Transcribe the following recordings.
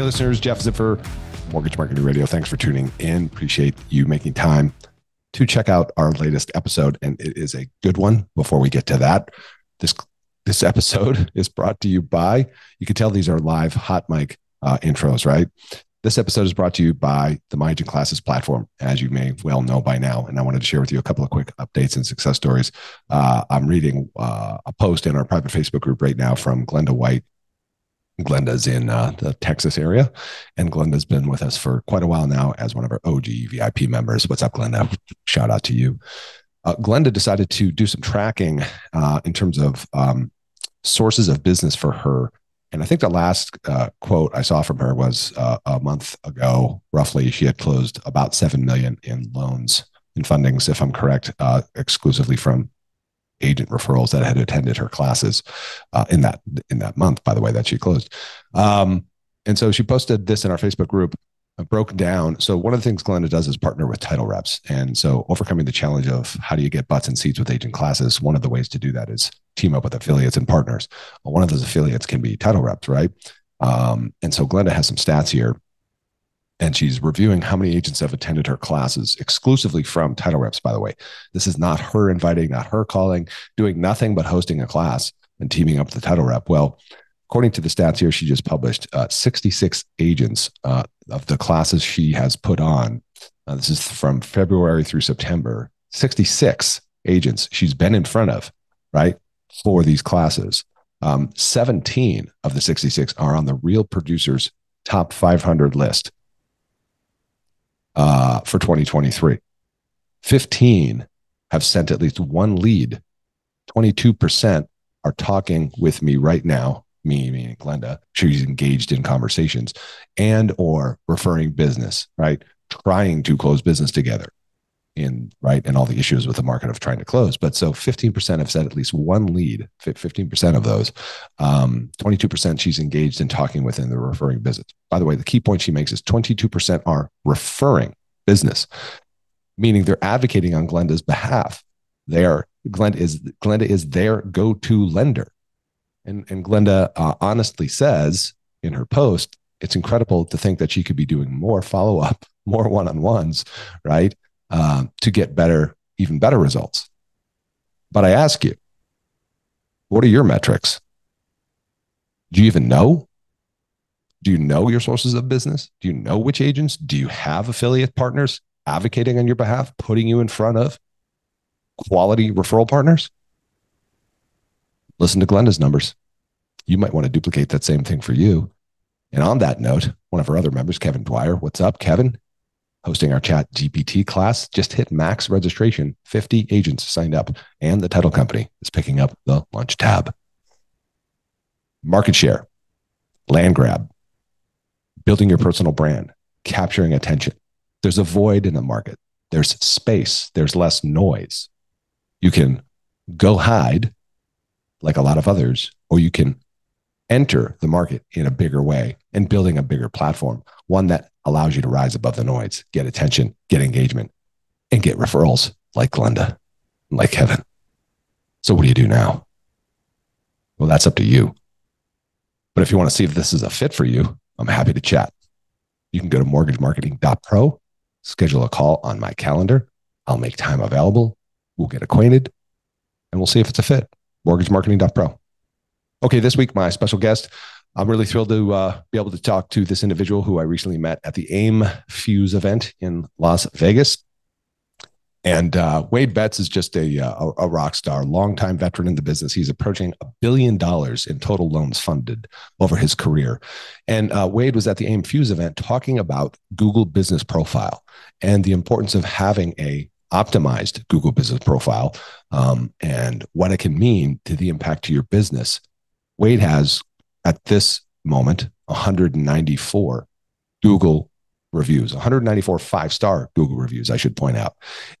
Hey, listeners, Jeff Ziffer, Mortgage Marketing Radio. Thanks for tuning in. Appreciate you making time to check out our latest episode, and it is a good one. Before we get to that, this this episode is brought to you by. You can tell these are live hot mic uh, intros, right? This episode is brought to you by the My Agent Classes platform, as you may well know by now. And I wanted to share with you a couple of quick updates and success stories. Uh, I'm reading uh, a post in our private Facebook group right now from Glenda White. Glenda's in uh, the Texas area, and Glenda's been with us for quite a while now as one of our OG VIP members. What's up, Glenda? Shout out to you. Uh, Glenda decided to do some tracking uh, in terms of um, sources of business for her and I think the last uh, quote I saw from her was uh, a month ago, roughly. She had closed about seven million in loans and fundings, if I'm correct, uh, exclusively from agent referrals that had attended her classes uh, in that in that month. By the way, that she closed. Um, and so she posted this in our Facebook group broke down. So one of the things Glenda does is partner with title reps. And so overcoming the challenge of how do you get butts and seats with agent classes, one of the ways to do that is team up with affiliates and partners. Well, one of those affiliates can be title reps, right? Um, and so Glenda has some stats here. And she's reviewing how many agents have attended her classes exclusively from title reps, by the way. This is not her inviting, not her calling, doing nothing but hosting a class and teaming up with the title rep. Well, according to the stats here she just published, uh, 66 agents uh, of the classes she has put on. Uh, this is from February through September. 66 agents she's been in front of, right, for these classes. Um, 17 of the 66 are on the Real Producers top 500 list uh, for 2023. 15 have sent at least one lead. 22% are talking with me right now me meaning glenda she's engaged in conversations and or referring business right trying to close business together in right and all the issues with the market of trying to close. But so 15% have said at least one lead 15% of those. Um, 22% she's engaged in talking within the referring business. By the way the key point she makes is 22% are referring business meaning they're advocating on glenda's behalf. They are glenda is glenda is their go-to lender. And, and Glenda uh, honestly says in her post, it's incredible to think that she could be doing more follow up, more one on ones, right? Uh, to get better, even better results. But I ask you, what are your metrics? Do you even know? Do you know your sources of business? Do you know which agents? Do you have affiliate partners advocating on your behalf, putting you in front of quality referral partners? listen to Glenda's numbers. You might want to duplicate that same thing for you. And on that note, one of our other members, Kevin Dwyer, what's up, Kevin? Hosting our chat GPT class, just hit max registration. 50 agents signed up, and the title company is picking up the lunch tab. Market share, land grab, building your personal brand, capturing attention. There's a void in the market. There's space. There's less noise. You can go hide like a lot of others, or you can enter the market in a bigger way and building a bigger platform, one that allows you to rise above the noise, get attention, get engagement, and get referrals like Glenda, like Kevin. So, what do you do now? Well, that's up to you. But if you want to see if this is a fit for you, I'm happy to chat. You can go to mortgagemarketing.pro, schedule a call on my calendar. I'll make time available. We'll get acquainted and we'll see if it's a fit mortgagemarketing.pro. Okay, this week, my special guest, I'm really thrilled to uh, be able to talk to this individual who I recently met at the AIME Fuse event in Las Vegas. And uh, Wade Betz is just a, uh, a, a rock star, longtime veteran in the business. He's approaching a billion dollars in total loans funded over his career. And uh, Wade was at the AIME Fuse event talking about Google Business Profile and the importance of having a optimized Google business profile um, and what it can mean to the impact to your business. Wade has at this moment 194 Google reviews, 194 five star Google reviews, I should point out.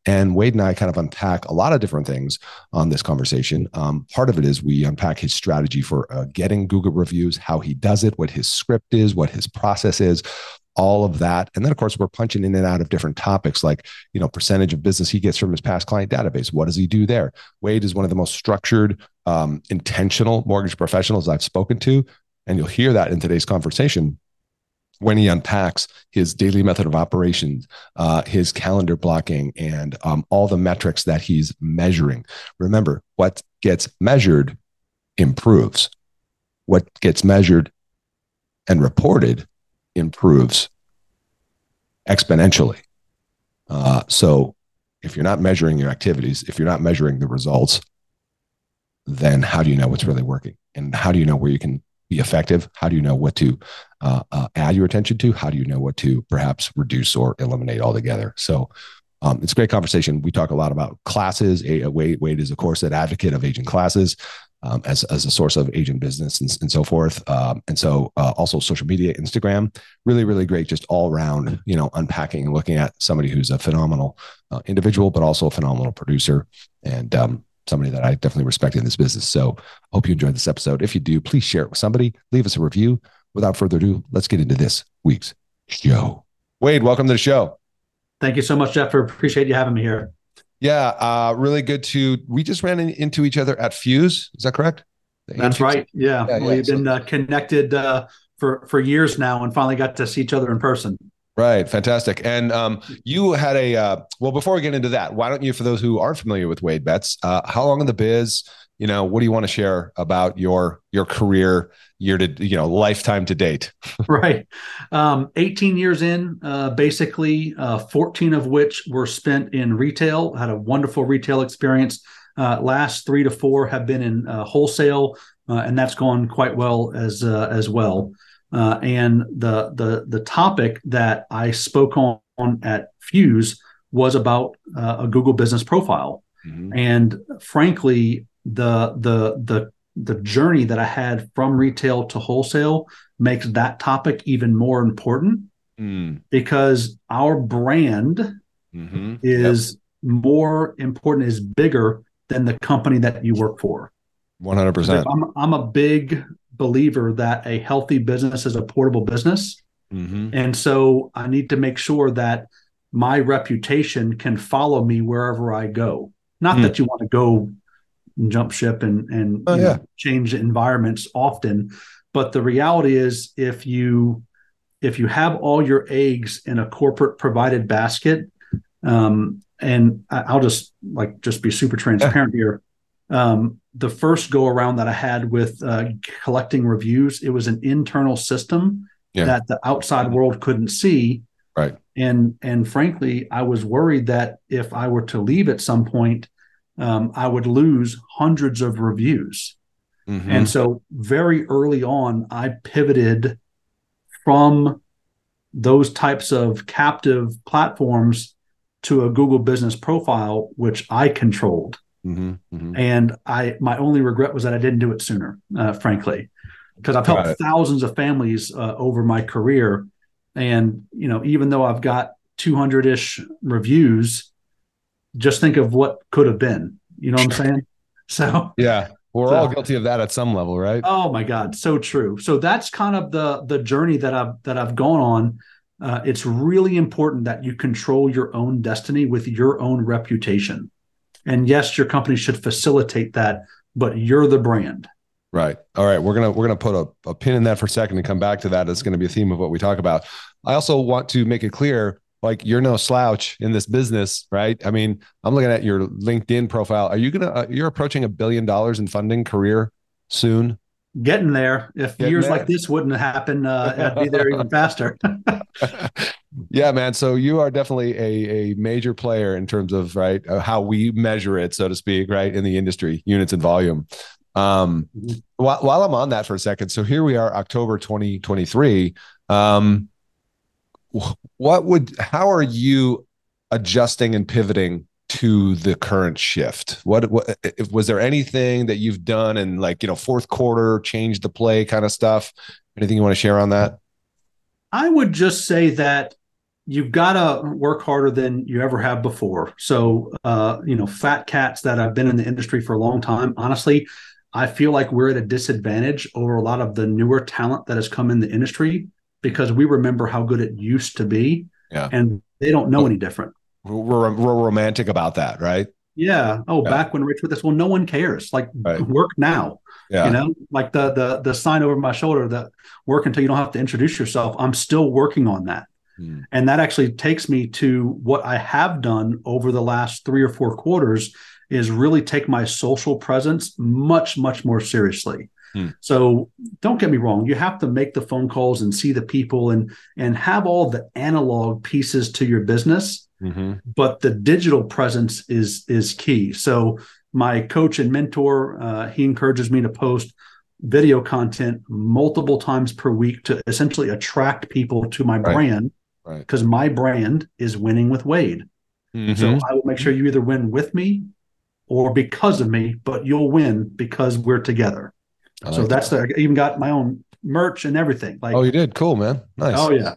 And Wade and I kind of unpack a lot of different things on this conversation. Um, part of it is we unpack his strategy for uh, getting Google reviews, how he does it, what his script is, what his process is all of that. And then, of course, we're punching in and out of different topics like, you know, percentage of business he gets from his past client database. What does he do there? Wade is one of the most structured, um, intentional mortgage professionals I've spoken to. And you'll hear that in today's conversation. when he unpacks his daily method of operations, uh, his calendar blocking, and um, all the metrics that he's measuring. Remember, what gets measured improves. What gets measured and reported improves exponentially. Uh, so, if you're not measuring your activities, if you're not measuring the results, then how do you know what's really working? And how do you know where you can be effective? How do you know what to uh, uh, add your attention to? How do you know what to perhaps reduce or eliminate altogether? So um, it's a great conversation. We talk a lot about classes. Wade, Wade is, of course, an advocate of agent classes um, as, as a source of agent business and, and so forth. Um, and so uh, also social media, Instagram, really, really great, just all around, you know, unpacking and looking at somebody who's a phenomenal uh, individual, but also a phenomenal producer. And um, somebody that I definitely respect in this business. So hope you enjoyed this episode. If you do, please share it with somebody, leave us a review. Without further ado, let's get into this week's show. Wade, welcome to the show. Thank you so much, Jeff. For appreciate you having me here. Yeah, uh, really good to. We just ran in, into each other at Fuse. Is that correct? That's right. Yeah, yeah we've yeah. been uh, connected uh, for for years now, and finally got to see each other in person. Right, fantastic. And um, you had a uh, well. Before we get into that, why don't you, for those who aren't familiar with Wade Betz, uh, how long in the biz? You know, what do you want to share about your your career, year to you know, lifetime to date? right, um, eighteen years in, uh, basically, uh, fourteen of which were spent in retail. Had a wonderful retail experience. Uh, last three to four have been in uh, wholesale, and that's gone quite well as as well. Uh, and the the the topic that I spoke on, on at Fuse was about uh, a Google Business Profile, mm-hmm. and frankly, the the the the journey that I had from retail to wholesale makes that topic even more important mm. because our brand mm-hmm. is yep. more important, is bigger than the company that you work for. One hundred percent. I'm a big believer that a healthy business is a portable business. Mm-hmm. And so I need to make sure that my reputation can follow me wherever I go. Not mm. that you want to go and jump ship and, and oh, yeah. know, change environments often, but the reality is if you if you have all your eggs in a corporate provided basket, um, and I'll just like just be super transparent here. Um, the first go around that I had with uh, collecting reviews, it was an internal system yeah. that the outside world couldn't see. Right. And and frankly, I was worried that if I were to leave at some point, um, I would lose hundreds of reviews. Mm-hmm. And so very early on, I pivoted from those types of captive platforms to a Google business profile, which I controlled. Mm-hmm, mm-hmm. And I, my only regret was that I didn't do it sooner, uh, frankly, because I've helped thousands of families uh, over my career. And, you know, even though I've got 200 ish reviews, just think of what could have been. You know what I'm saying? So, yeah, we're so, all guilty of that at some level, right? Oh my God, so true. So that's kind of the the journey that I've that I've gone on. Uh, it's really important that you control your own destiny with your own reputation. And yes, your company should facilitate that, but you're the brand. Right. All right. We're gonna we're gonna put a, a pin in that for a second and come back to that. It's gonna be a theme of what we talk about. I also want to make it clear, like you're no slouch in this business, right? I mean, I'm looking at your LinkedIn profile. Are you gonna uh, you're approaching a billion dollars in funding career soon? Getting there. If Getting years there. like this wouldn't happen, uh, I'd be there even faster. yeah, man. So you are definitely a, a major player in terms of right uh, how we measure it, so to speak, right in the industry, units and volume. Um, mm-hmm. while, while I'm on that for a second, so here we are, October 2023. Um, what would how are you adjusting and pivoting to the current shift? What, what was there anything that you've done in like you know fourth quarter, change the play kind of stuff? Anything you want to share on that? I would just say that you've got to work harder than you ever have before. So, uh, you know, fat cats that i've been in the industry for a long time, honestly, I feel like we're at a disadvantage over a lot of the newer talent that has come in the industry because we remember how good it used to be. Yeah. And they don't know any different. We're, we're romantic about that, right? Yeah. Oh, yeah. back when Rich with this. Well, no one cares. Like right. work now. Yeah. You know, like the the the sign over my shoulder that work until you don't have to introduce yourself. I'm still working on that. Hmm. And that actually takes me to what I have done over the last three or four quarters is really take my social presence much, much more seriously. Hmm. So don't get me wrong, you have to make the phone calls and see the people and and have all the analog pieces to your business. Mm-hmm. But the digital presence is is key. So my coach and mentor, uh, he encourages me to post video content multiple times per week to essentially attract people to my right. brand because right. my brand is winning with Wade. Mm-hmm. So I will make sure you either win with me or because of me, but you'll win because we're together. So that's that. the I even got my own merch and everything. Like oh, you did cool, man. Nice. Oh yeah.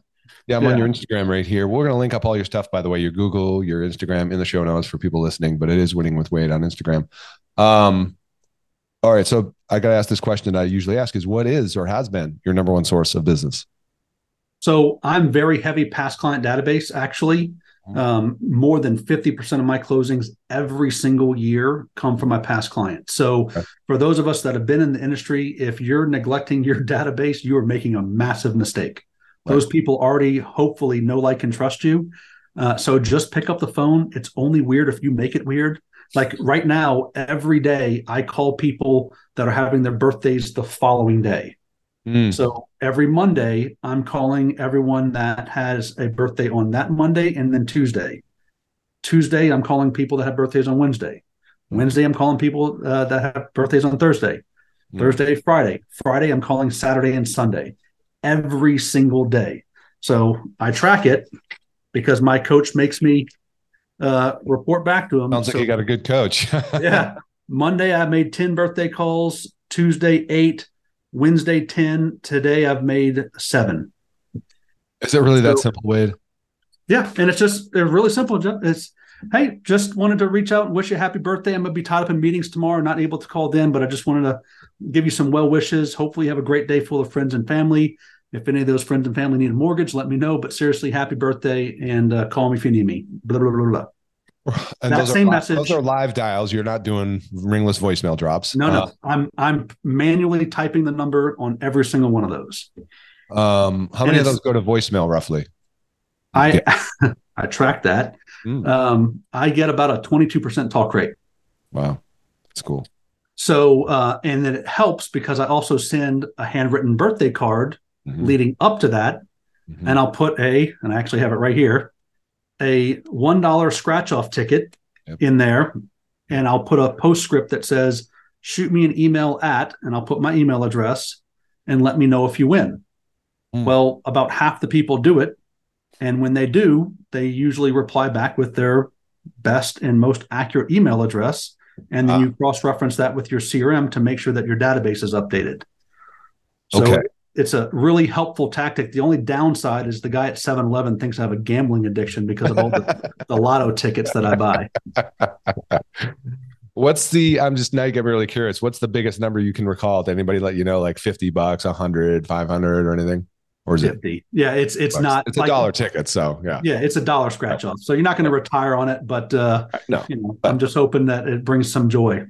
Yeah, I'm yeah. on your Instagram right here. We're going to link up all your stuff, by the way, your Google, your Instagram in the show notes for people listening, but it is winning with Wade on Instagram. Um, all right. So I got to ask this question that I usually ask is what is or has been your number one source of business? So I'm very heavy past client database, actually. Mm-hmm. Um, more than 50% of my closings every single year come from my past clients. So, okay. for those of us that have been in the industry, if you're neglecting your database, you are making a massive mistake. Right. Those people already hopefully know, like, and trust you. Uh, so, just pick up the phone. It's only weird if you make it weird. Like right now, every day I call people that are having their birthdays the following day. Mm. So every Monday, I'm calling everyone that has a birthday on that Monday and then Tuesday. Tuesday, I'm calling people that have birthdays on Wednesday. Wednesday, I'm calling people uh, that have birthdays on Thursday. Mm. Thursday, Friday. Friday, I'm calling Saturday and Sunday every single day. So I track it because my coach makes me uh, report back to him. Sounds so, like you got a good coach. yeah. Monday, I made 10 birthday calls. Tuesday, eight. Wednesday 10. Today I've made seven. Is it really so, that simple, Wade? Yeah. And it's just it's really simple. It's, hey, just wanted to reach out and wish you a happy birthday. I'm going to be tied up in meetings tomorrow, not able to call then, but I just wanted to give you some well wishes. Hopefully, you have a great day full of friends and family. If any of those friends and family need a mortgage, let me know. But seriously, happy birthday and uh, call me if you need me. Blah, blah, blah, blah. And that same message. Those are live dials. You're not doing ringless voicemail drops. No, no. Uh, I'm I'm manually typing the number on every single one of those. Um, how many of those go to voicemail roughly? I I track that. Mm. Um, I get about a 22% talk rate. Wow, that's cool. So, uh, and then it helps because I also send a handwritten birthday card mm-hmm. leading up to that, mm-hmm. and I'll put a, and I actually have it right here a $1 scratch off ticket yep. in there and I'll put a postscript that says, shoot me an email at, and I'll put my email address and let me know if you win. Mm. Well, about half the people do it. And when they do, they usually reply back with their best and most accurate email address. And then ah. you cross reference that with your CRM to make sure that your database is updated. So okay it's a really helpful tactic. The only downside is the guy at 7 Eleven thinks I have a gambling addiction because of all the, the lotto tickets that I buy. What's the, I'm just now you get me really curious. What's the biggest number you can recall? Did anybody let you know like 50 bucks, 100, 500 or anything? Or is 50. it? Yeah, it's, it's bucks. not. It's a dollar ticket. So yeah. Yeah, it's a dollar scratch off. So you're not going to retire on it, but uh, no, you know, I'm just hoping that it brings some joy.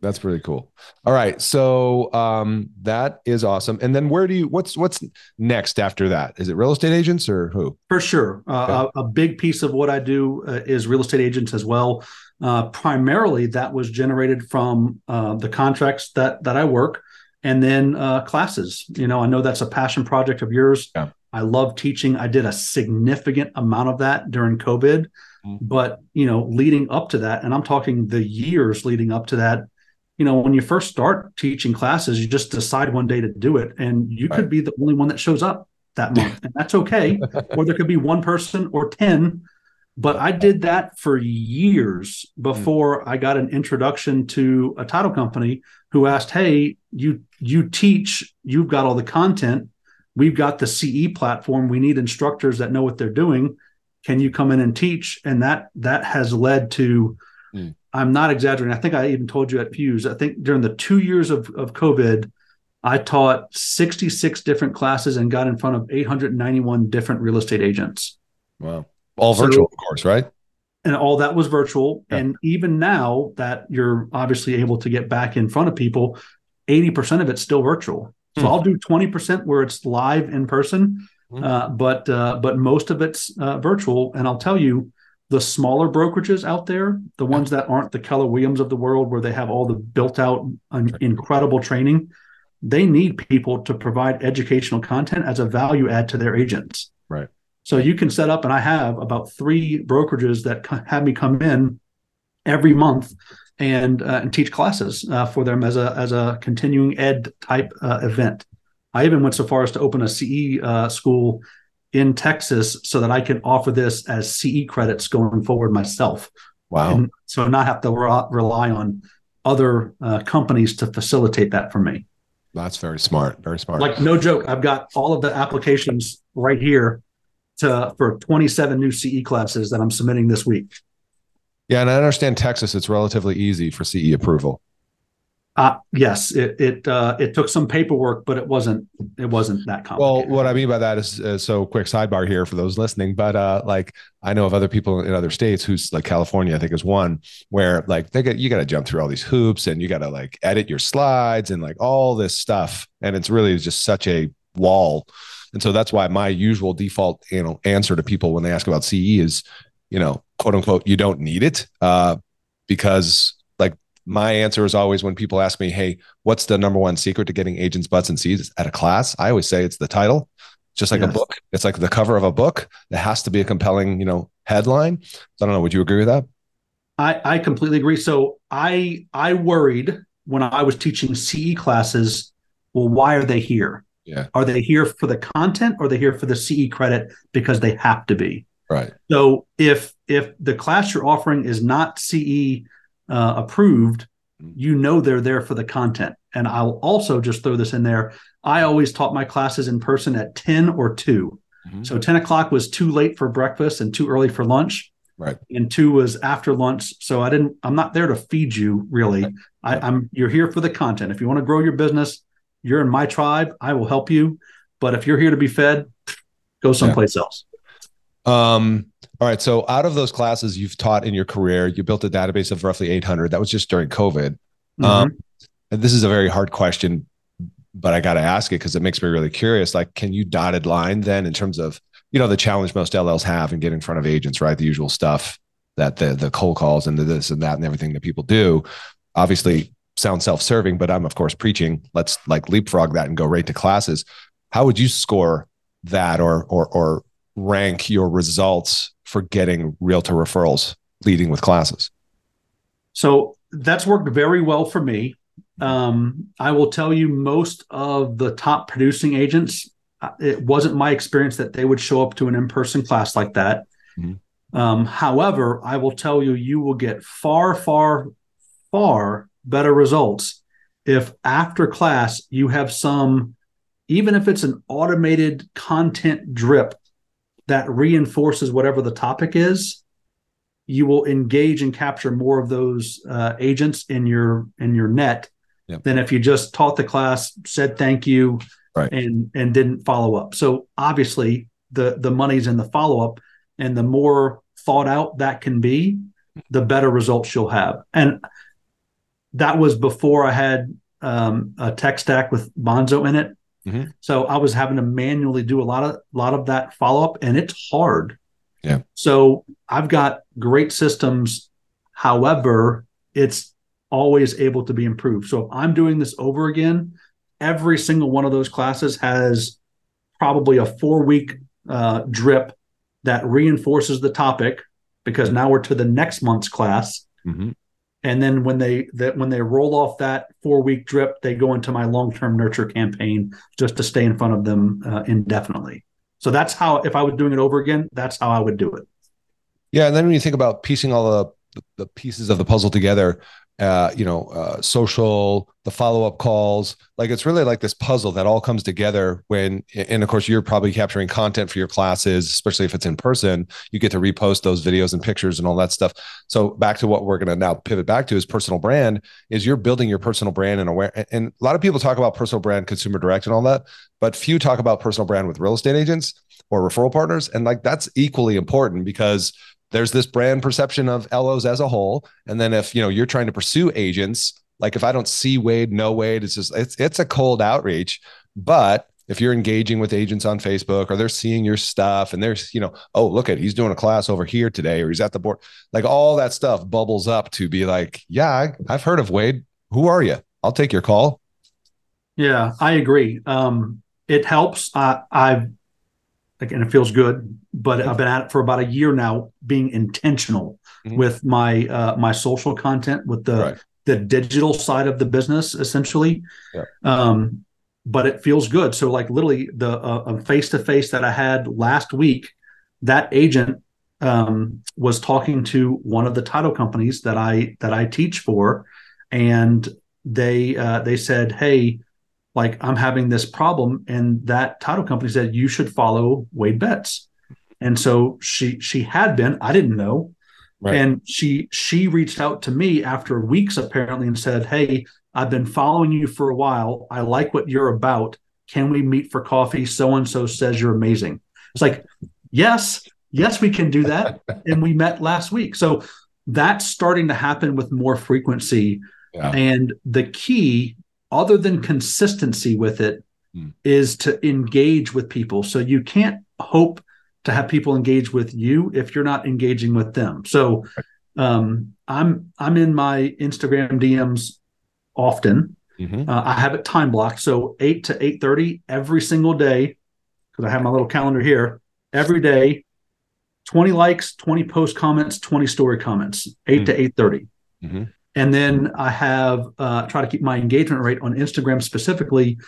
That's pretty cool. All right, so um, that is awesome. And then where do you? What's what's next after that? Is it real estate agents or who? For sure, uh, okay. a, a, big piece of what I do uh, is real estate agents as well. Uh, primarily, that was generated from uh, the contracts that that I work, and then uh, classes. You know, I know that's a passion project of yours. Yeah. I love teaching. I did a significant amount of that during COVID. Mm-hmm. But you know, leading up to that, and I'm talking the years leading up to that, you know, when you first start teaching classes, you just decide one day to do it, and you right. could be the only one that shows up that month, and that's okay. or there could be one person or 10. But I did that for years before I got an introduction to a title company who asked, Hey, you you teach, you've got all the content, we've got the CE platform, we need instructors that know what they're doing. Can you come in and teach? And that that has led to mm. I'm not exaggerating. I think I even told you at Fuse. I think during the two years of, of COVID, I taught 66 different classes and got in front of 891 different real estate agents. Wow. All virtual, so, of course, right? and all that was virtual. Yeah. And even now that you're obviously able to get back in front of people, 80% of it's still virtual. So hmm. I'll do 20% where it's live in person, hmm. uh, but uh, but most of it's uh, virtual. And I'll tell you, the smaller brokerages out there, the ones that aren't the Keller Williams of the world, where they have all the built out incredible training, they need people to provide educational content as a value add to their agents. Right. So you can set up, and I have about three brokerages that have me come in every month and, uh, and teach classes uh, for them as a as a continuing ed type uh, event. I even went so far as to open a CE uh, school in Texas so that I can offer this as CE credits going forward myself. Wow! And so not have to re- rely on other uh, companies to facilitate that for me. That's very smart. Very smart. Like no joke, I've got all of the applications right here to for 27 new CE classes that I'm submitting this week. Yeah, and I understand Texas. It's relatively easy for CE approval. Uh, yes, it it uh, it took some paperwork, but it wasn't it wasn't that complicated. Well, what I mean by that is uh, so quick sidebar here for those listening, but uh, like I know of other people in other states who's like California, I think is one where like they get you got to jump through all these hoops and you got to like edit your slides and like all this stuff, and it's really just such a wall. And so that's why my usual default you know answer to people when they ask about CE is you know quote unquote you don't need it uh, because my answer is always when people ask me, "Hey, what's the number one secret to getting agents butts and seats at a class?" I always say it's the title. Just like yes. a book, it's like the cover of a book. It has to be a compelling, you know, headline. So I don't know. Would you agree with that? I I completely agree. So I I worried when I was teaching CE classes. Well, why are they here? Yeah. Are they here for the content or are they here for the CE credit because they have to be? Right. So if if the class you're offering is not CE uh, approved, mm-hmm. you know they're there for the content. And I'll also just throw this in there. I always taught my classes in person at 10 or 2. Mm-hmm. So 10 o'clock was too late for breakfast and too early for lunch. Right. And two was after lunch. So I didn't, I'm not there to feed you really. Right. I, I'm you're here for the content. If you want to grow your business, you're in my tribe. I will help you. But if you're here to be fed, go someplace yeah. else. Um, all right. So out of those classes you've taught in your career, you built a database of roughly 800. That was just during COVID. Mm-hmm. Um, this is a very hard question, but I got to ask it because it makes me really curious. Like, can you dotted line then in terms of, you know, the challenge most LLs have in getting in front of agents, right? The usual stuff that the, the cold calls and the this and that and everything that people do obviously sound self-serving, but I'm of course preaching. Let's like leapfrog that and go right to classes. How would you score that or, or, or rank your results for getting realtor referrals leading with classes? So that's worked very well for me. Um, I will tell you, most of the top producing agents, uh, it wasn't my experience that they would show up to an in person class like that. Mm-hmm. Um, however, I will tell you, you will get far, far, far better results if after class you have some, even if it's an automated content drip that reinforces whatever the topic is you will engage and capture more of those uh, agents in your in your net yep. than if you just taught the class said thank you right. and and didn't follow up so obviously the the money's in the follow up and the more thought out that can be the better results you'll have and that was before i had um, a tech stack with bonzo in it Mm-hmm. So I was having to manually do a lot of lot of that follow up, and it's hard. Yeah. So I've got great systems. However, it's always able to be improved. So if I'm doing this over again, every single one of those classes has probably a four week uh, drip that reinforces the topic because now we're to the next month's class. Mm-hmm and then when they that when they roll off that four week drip they go into my long term nurture campaign just to stay in front of them uh, indefinitely. So that's how if i was doing it over again that's how i would do it. Yeah and then when you think about piecing all the the pieces of the puzzle together uh, you know, uh, social, the follow up calls. Like it's really like this puzzle that all comes together when, and of course, you're probably capturing content for your classes, especially if it's in person. You get to repost those videos and pictures and all that stuff. So back to what we're going to now pivot back to is personal brand. Is you're building your personal brand and aware. And a lot of people talk about personal brand, consumer direct, and all that, but few talk about personal brand with real estate agents or referral partners. And like that's equally important because there's this brand perception of LOs as a whole. And then if you know you're trying to pursue agents, like if I don't see Wade, no Wade, it's just it's it's a cold outreach. But if you're engaging with agents on Facebook or they're seeing your stuff and there's, you know, oh, look at he's doing a class over here today or he's at the board, like all that stuff bubbles up to be like, yeah, I've heard of Wade. Who are you? I'll take your call. Yeah, I agree. Um, it helps. I, I've again, it feels good, but I've been at it for about a year now, being intentional mm-hmm. with my uh, my social content, with the right. the digital side of the business, essentially. Yeah. Um, but it feels good. So like literally the face to face that I had last week, that agent um, was talking to one of the title companies that I that I teach for, and they uh, they said, hey, like I'm having this problem, and that title company said you should follow Wade Betz, and so she she had been I didn't know. Right. And she she reached out to me after weeks apparently and said, "Hey, I've been following you for a while. I like what you're about. Can we meet for coffee? So and so says you're amazing. It's like, yes, yes, we can do that. and we met last week. So that's starting to happen with more frequency. Yeah. And the key, other than consistency with it, hmm. is to engage with people. So you can't hope to have people engage with you if you're not engaging with them. So um, I'm I'm in my Instagram DMs often. Mm-hmm. Uh, I have it time blocked, so eight to eight thirty every single day because I have my little calendar here. Every day, twenty likes, twenty post comments, twenty story comments, 8 mm-hmm. to eight mm-hmm. And then I have uh, try to keep my engagement rate on Instagram specifically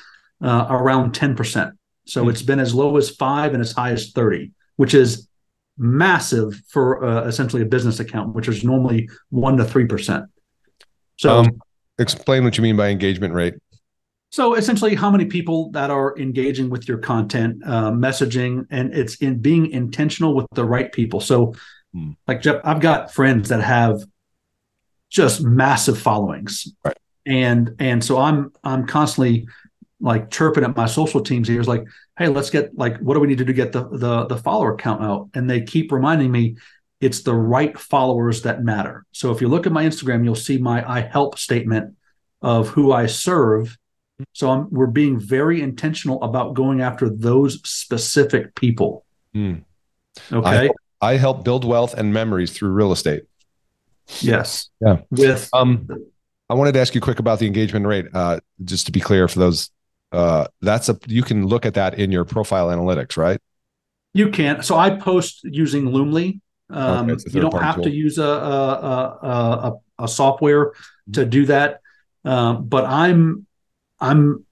uh, around ten percent. So mm-hmm. it's been as low as five and as high as thirty, which is massive for uh, essentially a business account, which is normally one to three percent. So. Um, explain what you mean by engagement rate. So essentially, how many people that are engaging with your content, uh, messaging, and it's in being intentional with the right people. So, hmm. like Jeff, I've got friends that have just massive followings, right. and and so I'm I'm constantly like chirping at my social teams here is like, hey, let's get like, what do we need to do to get the the the follower count out? And they keep reminding me, it's the right followers that matter. So if you look at my Instagram, you'll see my I help statement of who I serve. So I'm, we're being very intentional about going after those specific people. Mm. Okay. I I help build wealth and memories through real estate. Yes. Yeah. With um, I wanted to ask you quick about the engagement rate. Uh, just to be clear for those, uh, that's a you can look at that in your profile analytics, right? You can. So I post using Loomly, um, okay, you don't have tool. to use a a, a, a software to do that, um, but I'm I'm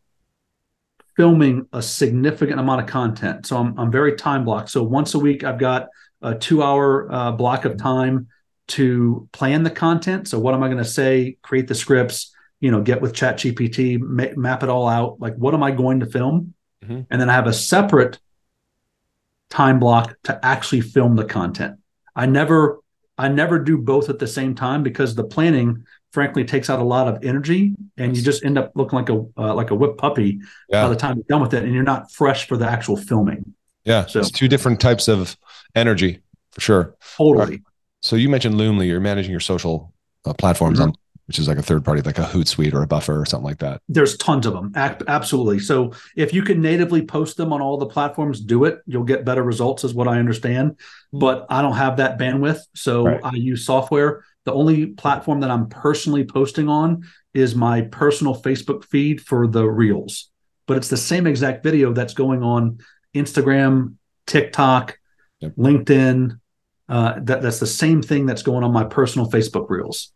filming a significant amount of content, so I'm I'm very time blocked. So once a week, I've got a two hour uh, block of time to plan the content. So what am I going to say? Create the scripts. You know, get with Chat GPT, ma- map it all out. Like, what am I going to film? Mm-hmm. And then I have a separate time block to actually film the content. I never I never do both at the same time because the planning frankly takes out a lot of energy and you just end up looking like a uh, like a whipped puppy yeah. by the time you're done with it and you're not fresh for the actual filming. Yeah. So it's two different types of energy for sure. Totally. So you mentioned Loomly, you're managing your social uh, platforms mm-hmm. on which is like a third party, like a Hootsuite or a Buffer or something like that. There's tons of them. Absolutely. So if you can natively post them on all the platforms, do it. You'll get better results, is what I understand. Mm-hmm. But I don't have that bandwidth. So right. I use software. The only platform that I'm personally posting on is my personal Facebook feed for the Reels. But it's the same exact video that's going on Instagram, TikTok, yep. LinkedIn. Uh, that, that's the same thing that's going on my personal Facebook Reels.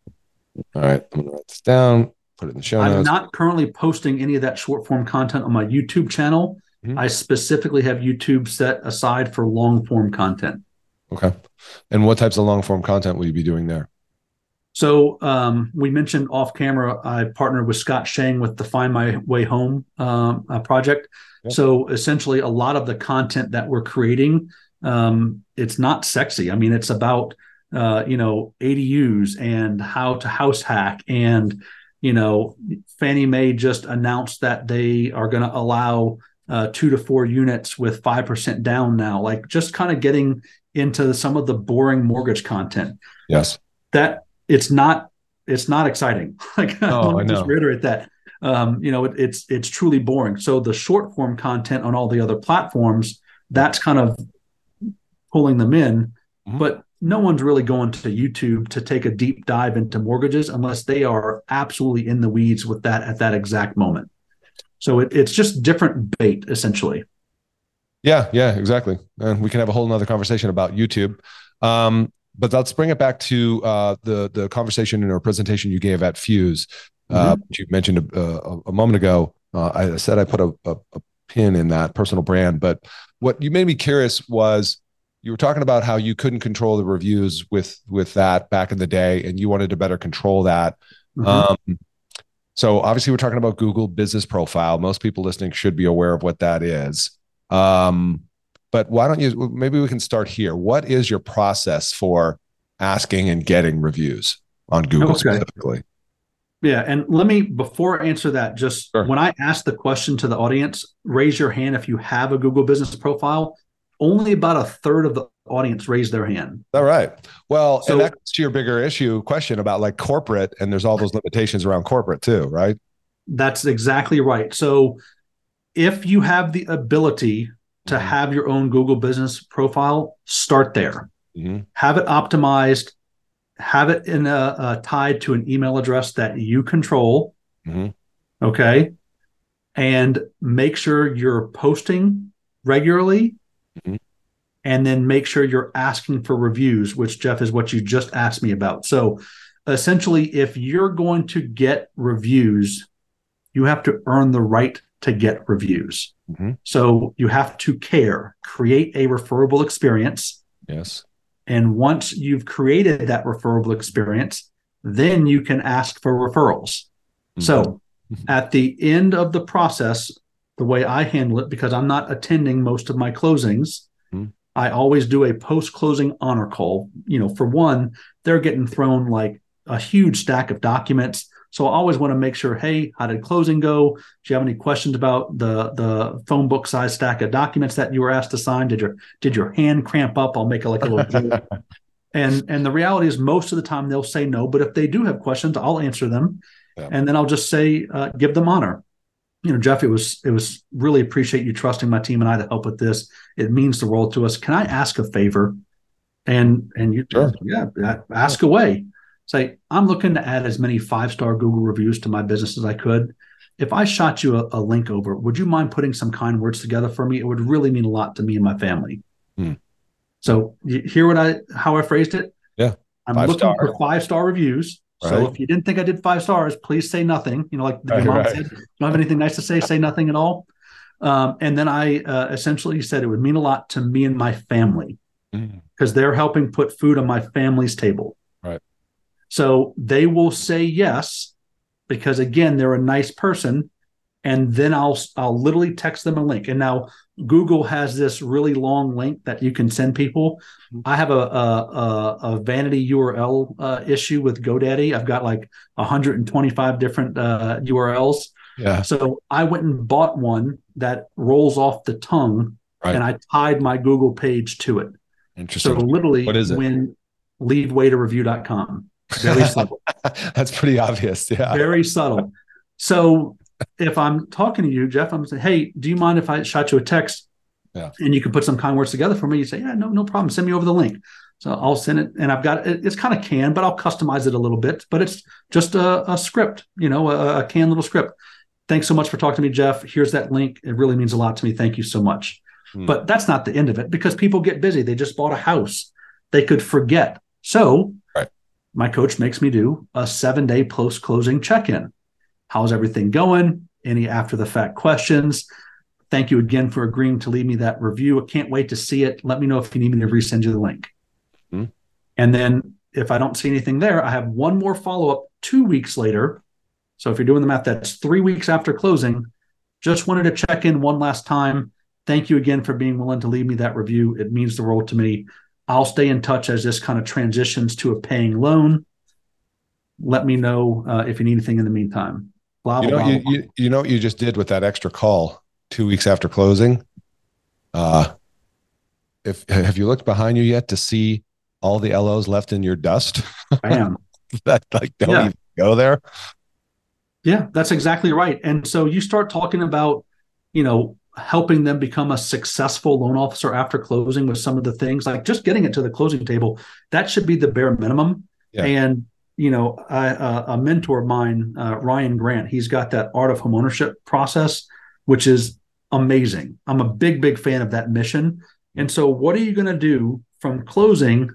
All right, I'm gonna write this down. Put it in the show notes. I'm not currently posting any of that short form content on my YouTube channel. Mm-hmm. I specifically have YouTube set aside for long form content. Okay. And what types of long form content will you be doing there? So um, we mentioned off camera, I partnered with Scott Shang with the Find My Way Home um, uh, project. Yep. So essentially, a lot of the content that we're creating, um, it's not sexy. I mean, it's about uh, you know, ADUs and how to house hack. And, you know, Fannie Mae just announced that they are going to allow uh, two to four units with 5% down now, like just kind of getting into some of the boring mortgage content. Yes. That it's not, it's not exciting. like, Oh, I me just reiterate that. Um, you know, it, it's, it's truly boring. So the short form content on all the other platforms, that's kind of pulling them in. Mhm. But no one's really going to YouTube to take a deep dive into mortgages unless they are absolutely in the weeds with that at that exact moment. So it, it's just different bait essentially. Yeah, yeah, exactly. And we can have a whole nother conversation about YouTube. Um, but let's bring it back to uh, the the conversation or presentation you gave at Fuse, uh, which you mentioned a, a, a moment ago. Uh, I said I put a, a pin in that personal brand, but what you made me curious was you were talking about how you couldn't control the reviews with with that back in the day, and you wanted to better control that. Mhm. Um, so obviously, we're talking about Google Business Profile. Most people listening should be aware of what that is. Um, but why don't you? Maybe we can start here. What is your process for asking and getting reviews on Google Okay. specifically? Yeah, and let me before I answer that, just Sure. when I ask the question to the audience, raise your hand if you have a Google Business Profile. Only about a third of the audience raised their hand. All right. Well, So- and that goes to your bigger issue question about like corporate, and there's all those limitations around corporate too, right? That's exactly right. So if you have the ability to Mhm. have your own Google Business Profile, start there. Mhm. have it optimized, have it in a, uh tied to an email address that you control. Mhm. Okay. And make sure you're posting regularly. Mhm. And then make sure you're asking for reviews, which Jeff is what you just asked me about. So essentially, if you're going to get reviews, you have to earn the right to get reviews. Mhm. So you have to care, create a referable experience. Yes. And once you've created that referable experience, then you can ask for referrals. So Mhm. at the end of the process, the way I handle it, because I'm not attending most of my closings, Mhm. I always do a post closing honor call. You know, for one, they're getting thrown like a huge stack of documents. So I always want to make sure, hey, how did closing go? Do you have any questions about the the phone book size stack of documents that you were asked to sign? Did your did your hand cramp up? I'll make it like a little. And and the reality is, most of the time they'll say no. But if they do have questions, I'll answer them, Yeah. and then I'll just say, uh, give them honor. You know, Jeff, it was it was really appreciate you trusting my team and I to help with this. It means the world to us. Can I ask a favor? And and you, Sure. yeah, ask away. Say, I'm looking to add as many five star Google reviews to my business as I could. If I shot you a, a link over, would you mind putting some kind words together for me? It would really mean a lot to me and my family. Hmm. So you hear what I how I phrased it? Yeah. I'm Five looking star. for five star reviews. So if you didn't think I did five stars, please say nothing. You know, like Right, your mom right. said, don't have anything nice to say, say nothing at all. Um, and then I uh, essentially said it would mean a lot to me and my family because they're helping put food on my family's table. Right. So they will say yes because again they're a nice person, and then I'll I'll literally text them a link. And now Google has this really long link that you can send people. Mhm. I have a a, a, a vanity URL uh, issue with GoDaddy. I've got like 125 different uh, URLs. Yeah. So I went and bought one that rolls off the tongue, Right. and I tied my Google page to it. Interesting. So literally, What is it? when leavewaiterreview.com. Very subtle. That's pretty obvious. Yeah. very subtle. So if I'm talking to you, Jeff, I'm saying, hey, do you mind if I shot you a text? Yeah. And you can put some kind words together for me. You say, yeah, no, no problem. Send me over the link. So I'll send it, and I've got it. It's kind of canned, but I'll customize it a little bit. But it's just a, a script, you know, a, a canned little script. Thanks so much for talking to me, Jeff. Here's that link. It really means a lot to me. Thank you so much. Hmm. But that's not the end of it because people get busy. They just bought a house. They could forget. So Right. my coach makes me do a seven day post closing check in. How's everything going? Any after the fact questions? Thank you again for agreeing to leave me that review. I can't wait to see it. Let me know if you need me to resend you the link. Hmm. And then if I don't see anything there, I have one more follow up two weeks later. So if you're doing the math, that's three weeks after closing. Just wanted to check in one last time. Thank you again for being willing to leave me that review. It means the world to me. I'll stay in touch as this kind of transitions to a paying loan. Let me know uh, if you need anything in the meantime. Blah You know, blah. you, you, you know what you just did with that extra call two weeks after closing. Uh, if have you looked behind you yet to see all the LOs left in your dust? I am. that like don't Yeah. even go there. Yeah, that's exactly right. And so you start talking about, you know, helping them become a successful loan officer after closing with some of the things like just getting it to the closing table. That should be the bare minimum. Yeah. And you know, I, uh, a mentor of mine, uh, Ryan Grant, he's got that art of homeownership process, which is amazing. I'm a big, big fan of that mission. And so, what are you going to do from closing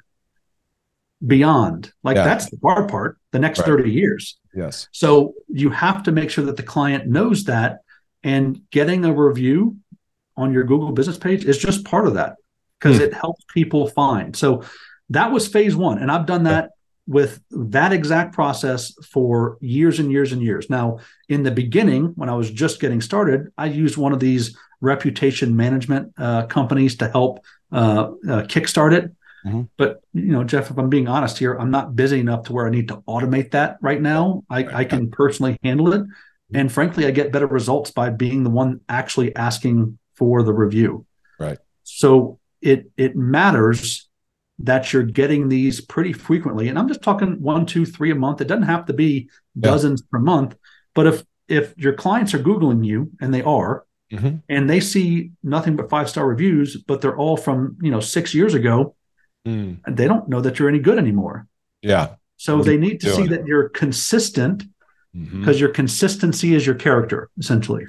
beyond? Like Yeah. that's the hard part. The next Right. 30 years. Yes. So you have to make sure that the client knows that, and getting a review on your Google business page is just part of that because Hmm. it helps people find. So that was phase one. And I've done that with that exact process for years and years and years. Now, in the beginning, when I was just getting started, I used one of these reputation management uh, companies to help uh, uh, kickstart it. Mhm. But you know, Jeff, if I'm being honest here, I'm not busy enough to where I need to automate that right now. I, I can personally handle it, and frankly, I get better results by being the one actually asking for the review. Right. So it it matters that you're getting these pretty frequently, and I'm just talking one, two, three a month. It doesn't have to be Yeah. dozens per month, but if if your clients are googling you, and they are, Mhm. and they see nothing but five star reviews, but they're all from you know six years ago, Mm. they don't know that you're any good anymore. Yeah. So What they need to see doing? that you're consistent because your consistency is your character, essentially.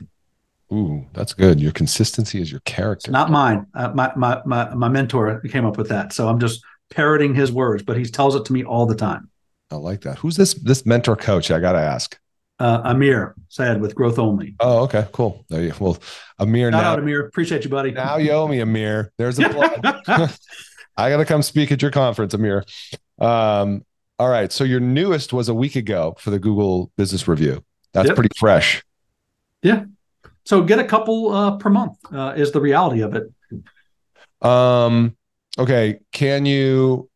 Ooh, that's good. Your consistency is your character. Not mine. Uh, my, my my my mentor came up with that, so I'm just parroting his words, but he tells it to me all the time. I like that. Who's this this mentor coach? I gotta ask. Uh, Amir said with growth only. Oh, okay, cool. There you, well, Amir, Shout now, out Amir, appreciate you, buddy. now you owe me, Amir. There's a plug. I gotta come speak at your conference, Amir. Um, all right. So your newest was a week ago for the Google Business Review. That's Yep. pretty fresh. So get a couple uh, per month uh, is the reality of it. Um, okay. Can you,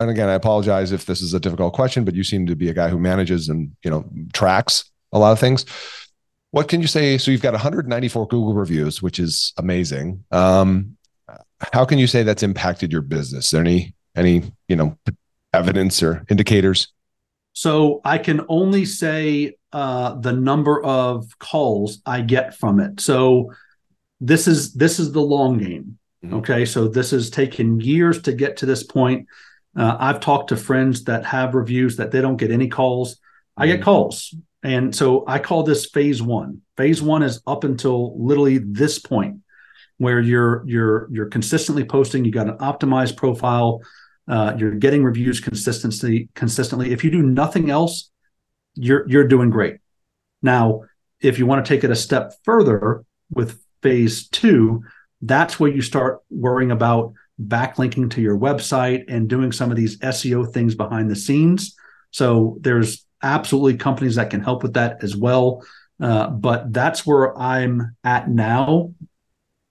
and again, I apologize if this is a difficult question, but you seem to be a guy who manages and, you know, tracks a lot of things. What can you say? So you've got 194 Google reviews, which is amazing. Um, how can you say that's impacted your business? Is there any, any, you know, evidence or indicators? So I can only say uh, the number of calls I get from it. So this is this is the long game. Mhm. Okay, so this has taken years to get to this point. Uh, I've talked to friends that have reviews that they don't get any calls. I get Mhm. calls, and so I call this phase one. Phase one is up until literally this point, where you're you're you're consistently posting. You got an optimized profile. Uh, you're getting reviews consistently consistently. If you do nothing else, you're you're doing great. Now, if you want to take it a step further with phase two, that's where you start worrying about backlinking to your website and doing some of these SEO things behind the scenes. So there's absolutely companies that can help with that as well. Uh, but that's where I'm at now,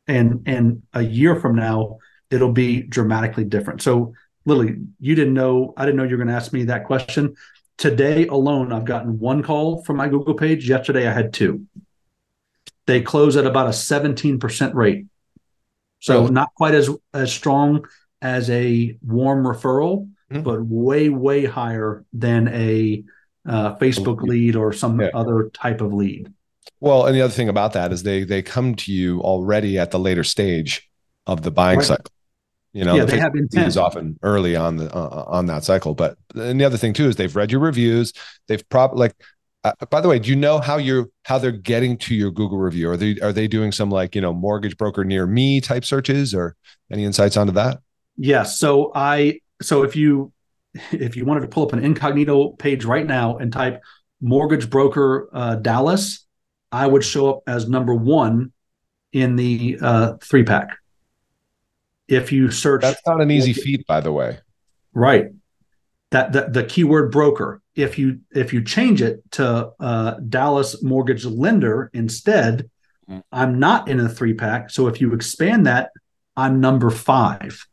and and a year from now, it'll be dramatically different. So Lily, you didn't know, I didn't know you were going to ask me that question. Today alone, I've gotten one call from my Google page. Yesterday, I had two. They close at about a 17% rate. So Really? not quite as as strong as a warm referral, Mhm. but way, way higher than a uh, Facebook lead or some Yeah. other type of lead. Well, and the other thing about that is they they come to you already at the later stage of the buying Right. cycle. You know, yeah, the they have intent. is often early on the uh, on that cycle. But and the other thing too is they've read your reviews. They've probably like. Uh, by the way, do you know how you're how they're getting to your Google review? Are they are they doing some like you know mortgage broker near me type searches or any insights onto that? Yes. So I so if you if you wanted to pull up an incognito page right now and type mortgage broker uh, Dallas, I would show up as number one in the uh, three pack. If you search That's not an easy feat, by the way. right, that the, the keyword broker. If you if you change it to uh, Dallas mortgage lender instead, Mhm. I'm not in a three pack. So if you expand that, I'm number five.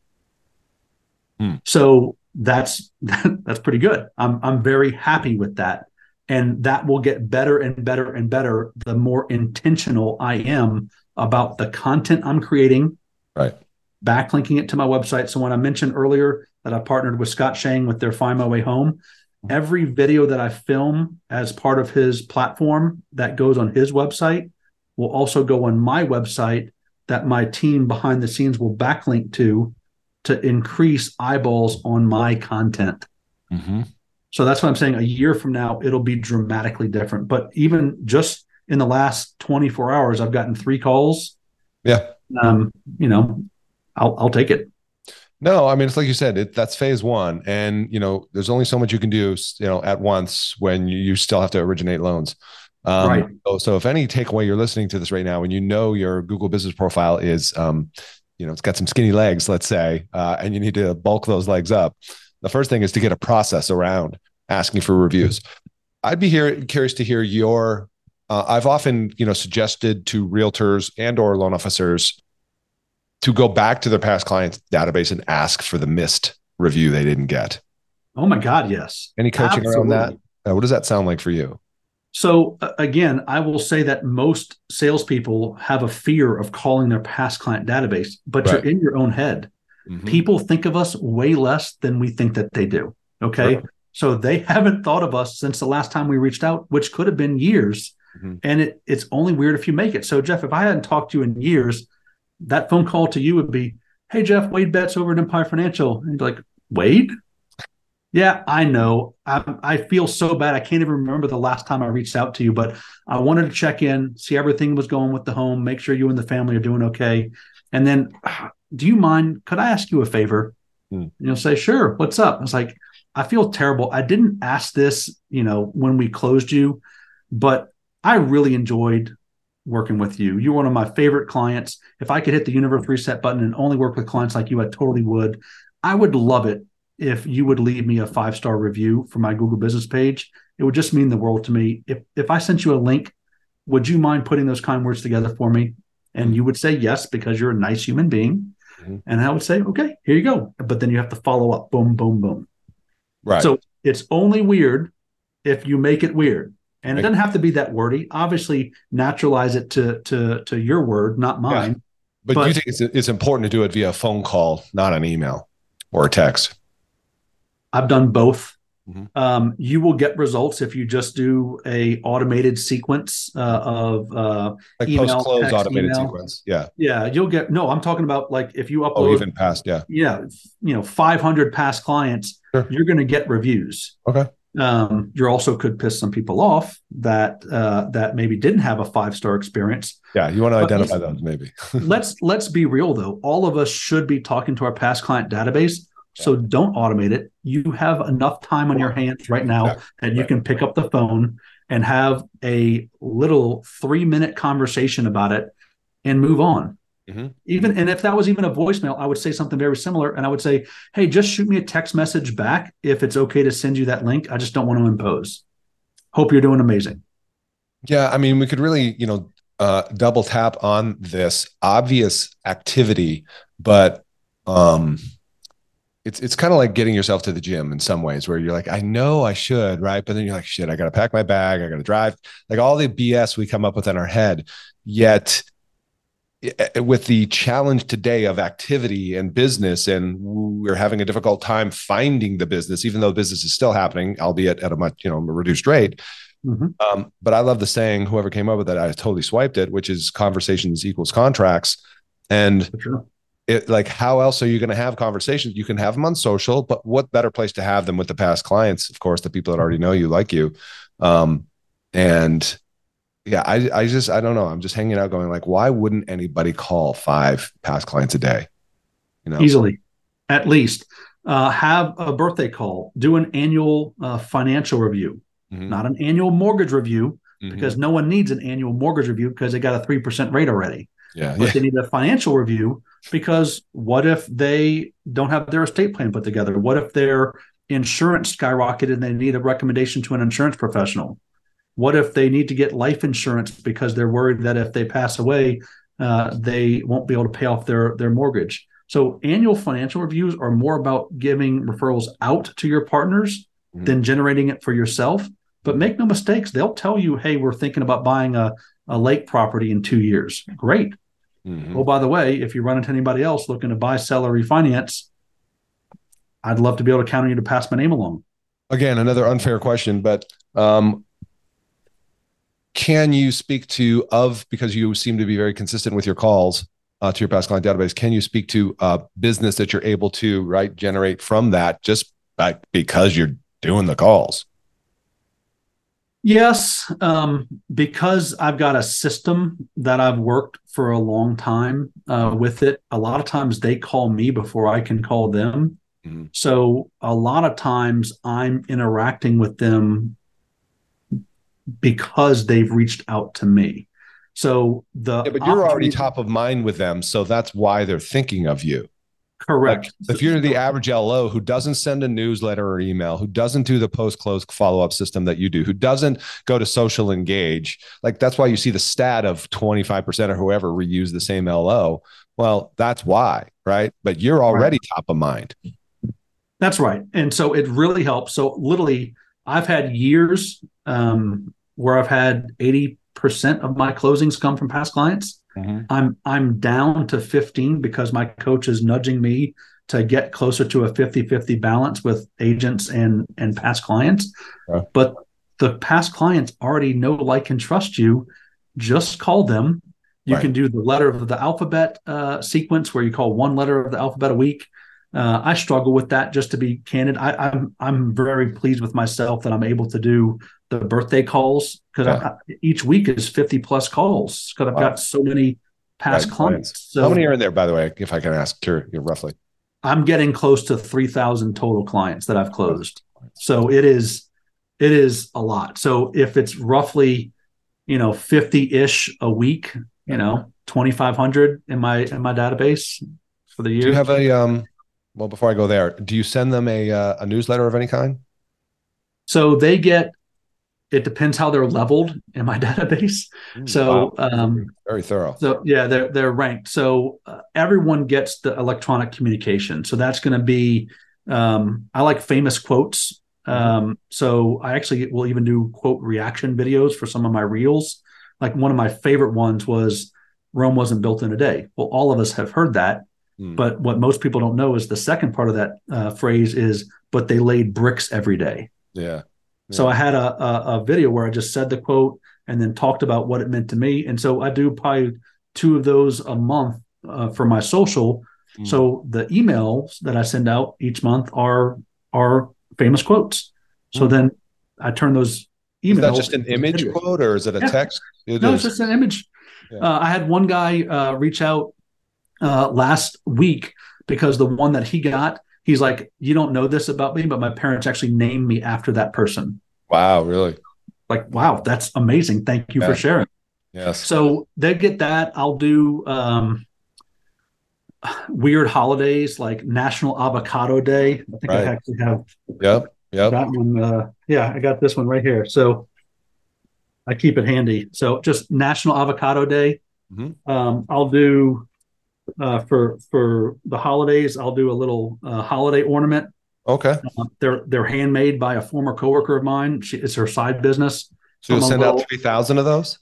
Hmm. So that's that's pretty good. I'm I'm very happy with that. And that will get better and better and better the more intentional I am about the content I'm creating. Right. Backlinking it to my website. So when I mentioned earlier that I partnered with Scott Shang with their Find My Way Home, every video that I film as part of his platform that goes on his website will also go on my website that my team behind the scenes will backlink to to increase eyeballs on my content. Mm-hmm. So that's what I'm saying. A year from now, it'll be dramatically different. But even just in the last 24 hours, I've gotten three calls. Yeah. Um, you know, I'll I'll take it. No, I mean it's like you said, it, that's phase one, and you know there's only so much you can do, you know, at once when you, you still have to originate loans. Um, Right. So, so if any takeaway you're listening to this right now, and you know your Google Business profile is, um, you know, it's got some skinny legs, let's say, uh, and you need to bulk those legs up. The first thing is to get a process around asking for reviews. I'd be here curious to hear your. Uh, I've often, you know, suggested to realtors and or loan officers to go back to their past clients database and ask for the missed review they didn't get. Oh my God, yes. Any coaching around that? Uh, what does that sound like for you? So uh, again, I will say that most salespeople have a fear of calling their past client database, but Right. you're in your own head. Mhm. People think of us way less than we think that they do. Okay. Right. So they haven't thought of us since the last time we reached out, which could have been years. Mhm. And it, it's only weird if you make it. So, Jeff, if I hadn't talked to you in years, that phone call to you would be, Hey, Jeff, Wade Betz over at Empire Financial. And like, Wade? Yeah, I know. I, I feel so bad. I can't even remember the last time I reached out to you, but I wanted to check in, see everything was going with the home, make sure you and the family are doing okay. And then, "Ah, do you mind? Could I ask you a favor? Hmm. And you'll say, Sure. What's up? I was like, I feel terrible. I didn't ask this, you know, when we closed you, but I really enjoyed working with you. You're one of my favorite clients. If I could hit the universe reset button and only work with clients like you, I totally would. I would love it if you would leave me a five star review for my Google business page. It would just mean the world to me. If if I sent you a link, would you mind putting those kind words together for me? And you would say yes because you're a nice human being. Mhm. And I would say, okay, here you go. But then you have to follow up. Boom, boom, boom. Right. So it's only weird if you make it weird. And it doesn't have to be that wordy. Obviously, naturalize it to to to your word, not mine. but, but- you think it's, it's important to do it via phone call, not an email or a text. I've done both. Mhm. Um, you will get results if you just do a automated sequence uh, of uh, Like Email, post close text, automated email. sequence. Yeah. yeah. You'll get no. I'm talking about like if you upload Oh, even past. Yeah. yeah you know 500 past clients, Sure. you're going to get reviews. Okay. Um, you also could piss some people off that uh, that maybe didn't have a five star experience. Yeah. You want to But identify those maybe. let's let's be real though. All of us should be talking to our past client database. So don't automate it. You have enough time on your hands right now Yeah. that you can pick up the phone and have a little three minute conversation about it and move on. Mhm. Even and if that was even a voicemail, I would say something very similar. And I would say, Hey, just shoot me a text message back if it's okay to send you that link. I just don't want to impose. Hope you're doing amazing. Yeah, I mean, we could really, you know, uh, double tap on this obvious activity, but um, it's it's kind of like getting yourself to the gym in some ways, where you're like, I know I should, right? But then you're like, shit, I got to pack my bag, I got to drive, like all the BS we come up with in our head. Yet, with the challenge today of activity and business, and we're having a difficult time finding the business, even though business is still happening, albeit at a much you know reduced rate. Mhm. Um, but I love the saying, whoever came up with it, I totally swiped it, which is conversations equals contracts. And sure. it like, how else are you going to have conversations? You can have them on social, but what better place to have them with the past clients? Of course, the people that already know you, like you. Um, and yeah, I, I just, I don't know. I'm just hanging out going like, why wouldn't anybody call five past clients a day? You know, easily. At least. Uh, have a birthday call. Do an annual uh, financial review. Mhm. not an annual mortgage review Mhm. because no one needs an annual mortgage review because they got a 3% rate already. Yeah, but yeah, they need a financial review because what if they don't have their estate plan put together? What if their insurance skyrocketed and they need a recommendation to an insurance professional what if they need to get life insurance because they're worried that if they pass away uh, they won't be able to pay off their their mortgage so annual financial reviews are more about giving referrals out to your partners Mhm. than generating it for yourself But make no mistakes, they'll tell you, hey, we're thinking about buying a, a lake property in two years. Great. Mm-hmm. Oh, by the way, if you run into anybody else looking to buy, sell, or refinance, I'd love to be able to count on you to pass my name along. Again, another unfair question, but um, can you speak to of because you seem to be very consistent with your calls uh, to your past client database? Can you speak to uh, business that you're able to right generate from that just by, because you're doing the calls? Yes, um, because I've got a system that I've worked for a long time uh, with it. A lot of times they call me before I can call them. Mm-hmm. So a lot of times I'm interacting with them because they've reached out to me. So the yeah, but you're already top of mind with them, so that's why they're thinking of you. Correct. Like if you're the average LO who doesn't send a newsletter or email, who doesn't do the post close follow up system that you do, who doesn't go to social engage, like that's why you see the stat of 25% or whoever reuse the same LO. Well, that's why, right? But you're already right. top of mind. That's right. And so it really helps. So literally, I've had years um, where I've had 80% of my closings come from past clients. Mm-hmm. I'm I'm down to 15 because my coach is nudging me to get closer to a 50-50 balance with agents and and past clients. But the past clients already know, like, and trust you. Just call them. You right. can do the letter of the alphabet uh, sequence where you call one letter of the alphabet a week. Uh, I struggle with that, just to be candid. I, I'm I'm very pleased with myself that I'm able to do the birthday calls because each week is 50 plus calls because I've wow. got so many past right, clients. So how many are in there, by the way, if I can ask, roughly? I'm getting close to 3,000 total clients that I've closed. So it is it is a lot. So if it's roughly, you know, 50-ish a week, you know, 2,500 in my in my database for the year. Do you have a um? Well, before I go there, do you send them a uh, a newsletter of any kind? So they get it depends how they're leveled in my database. Mm, so wow. um, very thorough. So yeah, they're they're ranked. So uh, everyone gets the electronic communication. So that's going to be um, I like famous quotes. Mm-hmm. Um, so I actually will even do quote reaction videos for some of my reels. Like one of my favorite ones was Rome wasn't built in a day. Well, all of us have heard that, mm. but what most people don't know is the second part of that uh, phrase is, but they laid bricks every day. Yeah. So I had a, a, a video where I just said the quote and then talked about what it meant to me. And so I do probably two of those a month uh, for my social. Mm. So the emails that I send out each month are are famous quotes. So mm. then I turn those emails. Is that just an image quote or is it a yeah. text? It no, is. it's just an image. Yeah. Uh, I had one guy uh, reach out uh, last week because the one that he got he's like, you don't know this about me, but my parents actually named me after that person. Wow, really? Like, wow, that's amazing. Thank you yeah. for sharing. Yes. So they get that. I'll do um, weird holidays like National Avocado Day. I think right. I actually have. Yep. Yep. That one. Uh, yeah, I got this one right here. So I keep it handy. So just National Avocado Day. Mm-hmm. Um, I'll do uh, for for the holidays. I'll do a little uh, holiday ornament. Okay. Uh, they're they're handmade by a former coworker of mine. She, it's her side business. So you'll send little, out three thousand of those.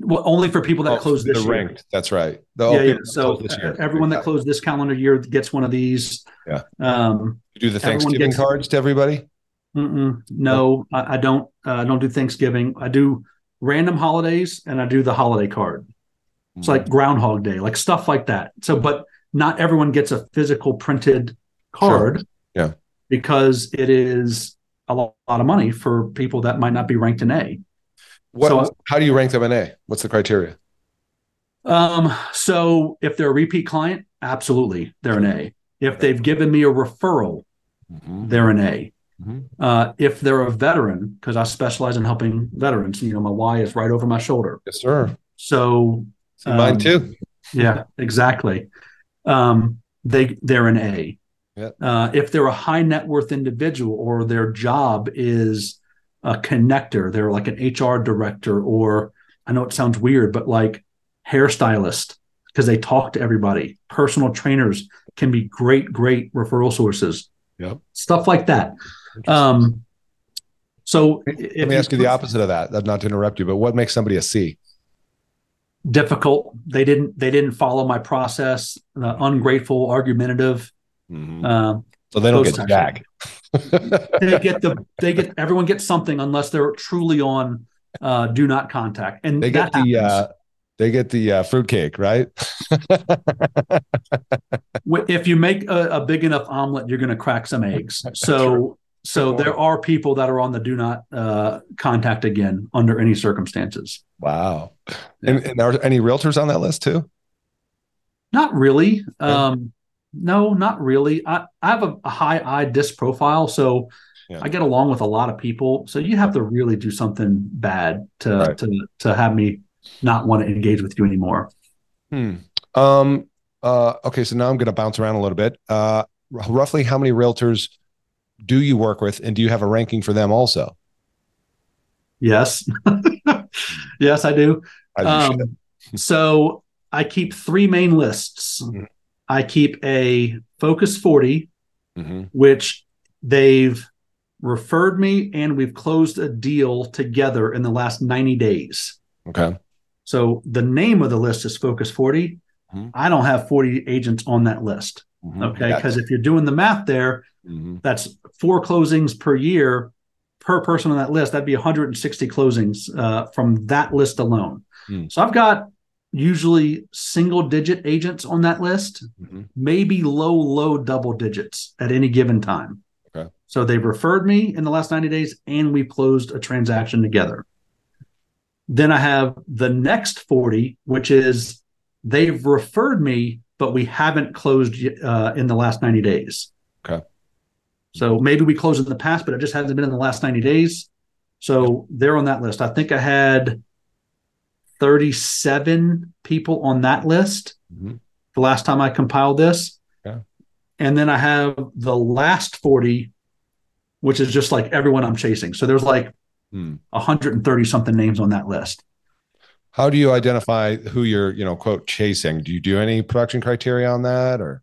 Well, only for people that oh, close this year. Ranked. That's right. The, yeah, yeah. So everyone that closed this calendar year gets one of these. Yeah. Um, you do the Thanksgiving cards to everybody? No, I, I, don't. Uh, I don't do Thanksgiving. I do random holidays, and I do the holiday card. It's like Groundhog Day, like stuff like that. So, but not everyone gets a physical printed card. Sure. Yeah. Because it is a lot, of money for people that might not be ranked in A. What, so, how do you rank them in A? What's the criteria? Um, so if they're a repeat client, absolutely, they're an A. If they've given me a referral, mm-hmm. they're an A. Mm-hmm. Uh, if they're a veteran, because I specialize in helping veterans, you know, my why is right over my shoulder. Yes, sir. So um, Mine too. yeah, exactly. Um, they they're an A. Yep. Uh, if they're a high net worth individual or their job is a connector, they're like an HR director, or I know it sounds weird, but like hairstylist because they talk to everybody. Personal trainers can be great, great referral sources. Yep. Stuff like that. Um, So let me ask you the opposite of that. Not to interrupt you, but what makes somebody a C? Difficult. They didn't. They didn't follow my process. Uh, ungrateful, argumentative. Mm-hmm. Uh, so they don't get jack. they get the. They get everyone gets something unless they're truly on uh, do not contact, and they get the. Uh, they get the uh, fruitcake, right? if you make a, a, big enough omelet, you're going to crack some eggs. So so there are people that are on the do not uh, contact again under any circumstances. Wow. And, and are any realtors on that list too? Not really. Um, no, not really. I, I have a, a high I disc profile, so yeah. I get along with a lot of people. So you have to really do something bad to right. to to have me not want to engage with you anymore. Hmm. Um. Uh. Okay. So now I'm going to bounce around a little bit. Uh. Roughly, how many realtors do you work with, and do you have a ranking for them also? Yes, yes, I do. Um, so I keep three main lists. Mm-hmm. I keep a Focus 40, mm-hmm. which they've referred me and we've closed a deal together in the last 90 days. Okay. So the name of the list is Focus 40. Mm-hmm. I don't have 40 agents on that list. Mm-hmm. Okay. Because if you're doing the math there, mm-hmm. that's four closings per year per person on that list. That'd be 160 closings uh, from that list alone. Mm. So I've got usually single digit agents on that list, mm-hmm. maybe low, low double digits at any given time. Okay. So they've referred me in the last 90 days and we closed a transaction together. Then I have the next 40, which is they've referred me, but we haven't closed uh, in the last 90 days. Okay. So maybe we closed in the past, but it just hasn't been in the last 90 days. So they're on that list. I think I had 37 people on that list mm-hmm. the last time I compiled this. Yeah. And then I have the last 40, which is just like everyone I'm chasing. So there's like hmm. 130 something names on that list. How do you identify who you're, you know, quote chasing? Do you do any production criteria on that or?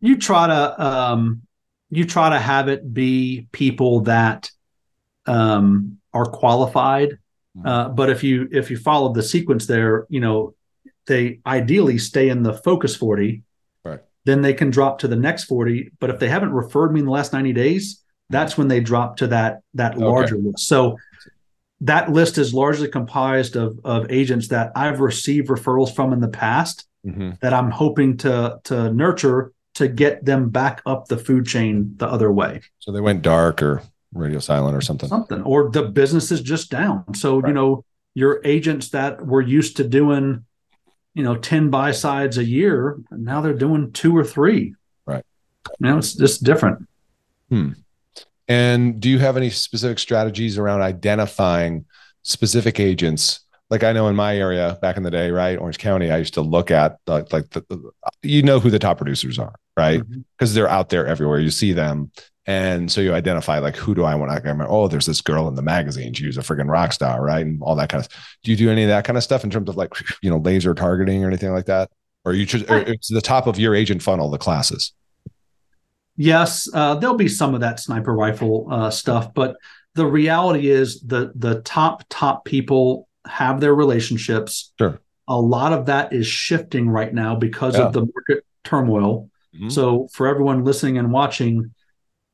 You try to um, you try to have it be people that um, are qualified. Mm-hmm. Uh, but if you if you follow the sequence there, you know they ideally stay in the focus forty. Right. Then they can drop to the next forty. But if they haven't referred me in the last ninety days, that's when they drop to that that larger okay. list. So that list is largely comprised of of agents that I've received referrals from in the past mm-hmm. that I'm hoping to to nurture to get them back up the food chain the other way. So they went dark or radio silent or something. Something. Or the business is just down. So, right. you know, your agents that were used to doing, you know, 10 buy sides a year, now they're doing two or three. Right. You know, it's just different. Hmm. And do you have any specific strategies around identifying specific agents like I know in my area back in the day, right, Orange County, I used to look at the, like the, the, you know who the top producers are, right? Because mm-hmm. they're out there everywhere. You see them, and so you identify like who do I want to remember? Oh, there's this girl in the magazine. She's a freaking rock star, right? And all that kind of. Do you do any of that kind of stuff in terms of like you know laser targeting or anything like that? Or you just or it's the top of your agent funnel, the classes. Yes, uh, there'll be some of that sniper rifle uh, stuff, but the reality is the the top top people have their relationships. Sure. A lot of that is shifting right now because yeah. of the market turmoil. Mm-hmm. So for everyone listening and watching,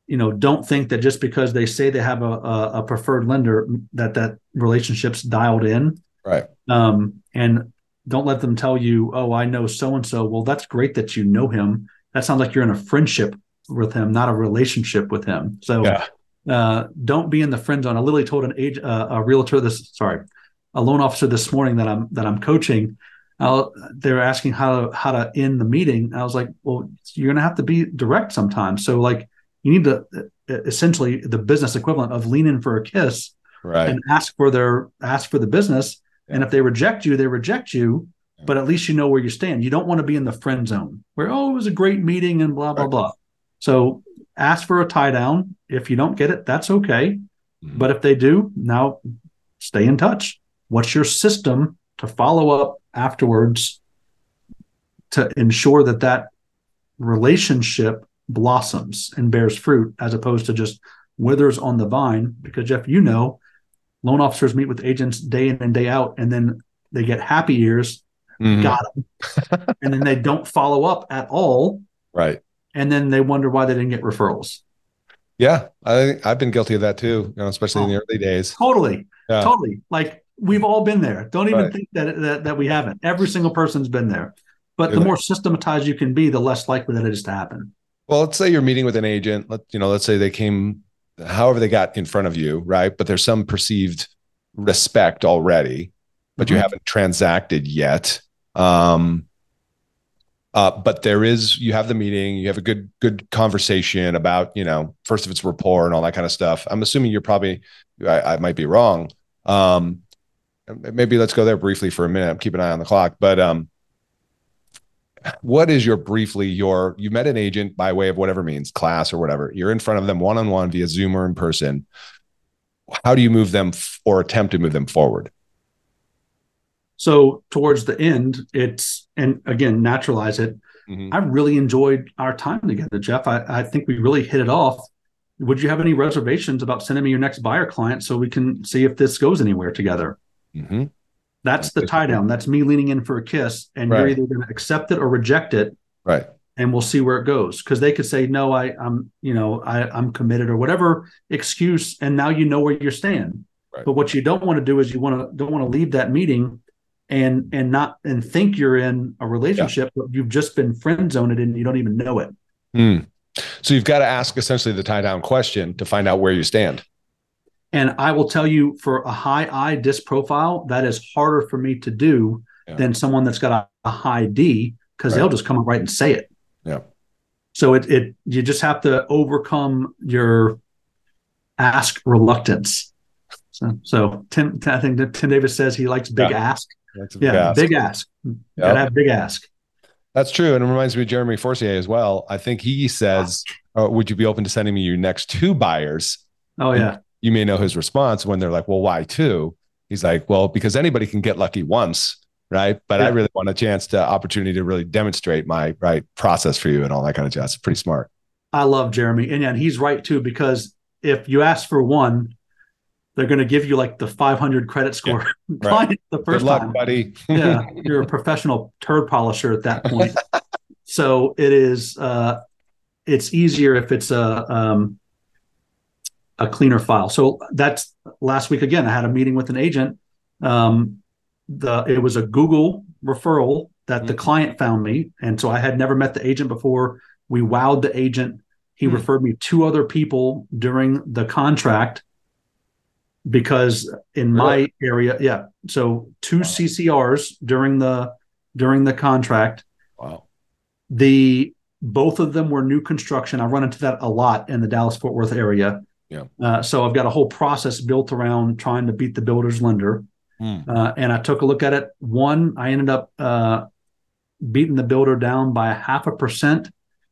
you know, don't think that just because they say they have a, a, a preferred lender that that relationship's dialed in. Right. Um, and don't let them tell you, oh, I know so and so. Well, that's great that you know him. That sounds like you're in a friendship with him, not a relationship with him. So yeah. uh, don't be in the friend zone. I literally told an age, uh, a realtor this. Sorry, a loan officer this morning that I'm that I'm coaching. I'll, they were asking how to how to end the meeting. I was like, well, you're going to have to be direct sometimes. So like, you need to essentially the business equivalent of lean in for a kiss, right. and ask for their ask for the business. Yeah. And if they reject you, they reject you. Yeah. But at least you know where you stand. You don't want to be in the friend zone where oh, it was a great meeting and blah blah right. blah. So ask for a tie down. If you don't get it, that's okay. Mm-hmm. But if they do, now stay in touch. What's your system to follow up afterwards to ensure that that relationship blossoms and bears fruit as opposed to just withers on the vine because Jeff, you know, loan officers meet with agents day in and day out, and then they get happy ears, Mhm. got them, and then they don't follow up at all, Right. and then they wonder why they didn't get referrals. Yeah. I I've been guilty of that too, you know, especially in the early days. Totally, Yeah. totally. Like we've all been there. Don't even Right. think that, that that we haven't. Every single person's been there. But You're the there. more systematized you can be, the less likely that it is to happen. Well, let's say you're meeting with an agent. Let you know, let's say they came however they got in front of you, right? But there's some perceived respect already, but you Mhm. haven't transacted yet. Um uh, but there is you have the meeting, you have a good good conversation about, you know, first of its rapport and all that kind of stuff. I'm assuming you're probably I, I might be wrong. Um maybe let's go there briefly for a minute. Keep an eye on the clock. But um what is your briefly your you met an agent by way of whatever means class or whatever you're in front of them one-on-one via zoom or in person how do you move them f- or attempt to move them forward So towards the end, it's and again naturalize it. Mhm. I really enjoyed our time together, Jeff. I, I think we really hit it off. Would you have any reservations about sending me your next buyer client so we can see if this goes anywhere together? Mhm. That's the tie down. That's me leaning in for a kiss, and you're either going to accept it or reject it, right and we'll see where it goes. Because they could say, "No, I, I'm, you know, I, I'm committed," or whatever excuse, and now you know where you stand. Right. But what you don't want to do is you want to don't want to leave that meeting and and not and think you're in a relationship, but you've just been friend zoned and you don't even know it. Hmm. so you've got to ask essentially the tie down question to find out where you stand And I will tell you, for a high I disc profile, that is harder for me to do Yeah. than someone that's got a, a high D because Right. they'll just come up right and say it. Yeah. So it it you just have to overcome your ask reluctance. So so Tim, I think Tim Davis says he likes big Yeah. ask. A Yeah, ask. big ask. Gotta have big ask. that's true and it reminds me of jeremy forcier as well i think he says uh, would you be open to sending me your next two buyers Oh yeah. You may know his response when they're like, well, why two? He's like, well, because anybody can get lucky once, right? But I really want a chance to opportunity to really demonstrate my right process for you and all that kind of jazz. It's pretty smart. I love Jeremy. And yeah, and he's right too, because if you ask for one, they're going to give you like the 500 credit score client the Good first luck, time. buddy. yeah, you're a professional turd polisher at that point. so it is. Uh, it's easier if it's a um, a cleaner file. So that's last week again. I had a meeting with an agent. Um, the it was a Google referral that the Mhm. client found me, and so I had never met the agent before. We wowed the agent. He Hmm. referred me two other people during the contract because in my area, yeah. So two Wow. CCRs during the during the contract. Wow. The both of them were new construction. I run into that a lot in the Dallas Fort Worth area. Yeah. Uh, so I've got a whole process built around trying to beat the builder's lender. Hmm. Uh, and I took a look at it. One, I ended up uh, beating the builder down by a half a percent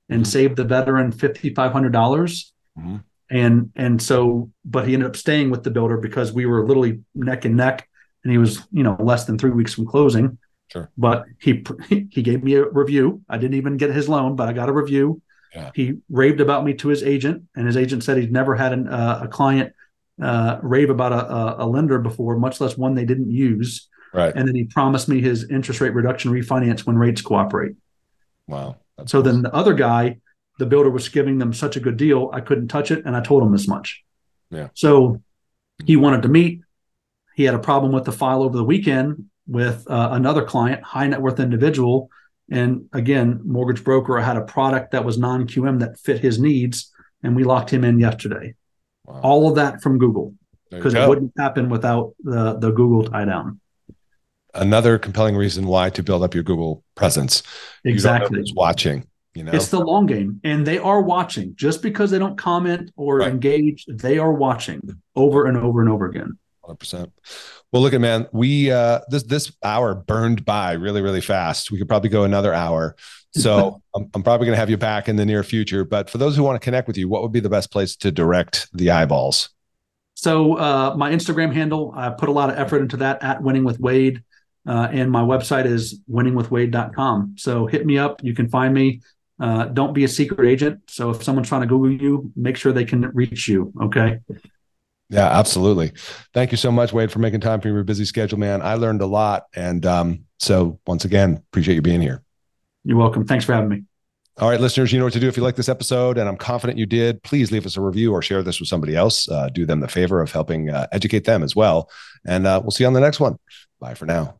and Mhm. saved the veteran fifty five hundred dollars. Mhm. And and so, but he ended up staying with the builder because we were literally neck and neck, and he was you know less than three weeks from closing. Sure. But he he gave me a review. I didn't even get his loan, but I got a review. Yeah. He raved about me to his agent, and his agent said he'd never had an, uh, a client uh, rave about a, a, a lender before, much less one they didn't use. Right. And then he promised me his interest rate reduction refinance when rates cooperate. Wow. That's So then the other guy, the builder was giving them such a good deal, I couldn't touch it, and I told him as much. Yeah. So he wanted to meet. He had a problem with the file over the weekend with uh, another client, high net worth individual, and again, mortgage broker had a product that was non QM that fit his needs, and we locked him in yesterday. Wow. All of that from Google because it wouldn't happen without the the Google tie down. Another compelling reason why to build up your Google presence. You Exactly. who's watching. You know. It's the long game, and they are watching. Just because they don't comment or Right. engage, they are watching over and over and over again. Hundred percent. Well, look at man, we uh this this hour burned by really really fast. We could probably go another hour. So I'm, I'm probably going to have you back in the near future. But for those who want to connect with you, what would be the best place to direct the eyeballs? So uh, my Instagram handle, I put a lot of effort into that at Winning with Wade, uh, and my website is winningwithwade.com. So hit me up. You can find me. Uh, don't be a secret agent. So if someone's trying to Google you, make sure they can reach you. Okay. Yeah, absolutely. Thank you so much, Wade, for making time for your busy schedule, man. I learned a lot. And um, so, once again, appreciate you being here. You're welcome. Thanks for having me. All right, listeners, you know what to do if you like this episode, and I'm confident you did. Please leave us a review or share this with somebody else. Uh, do them the favor of helping uh, educate them as well. And uh, we'll see you on the next one. Bye for now.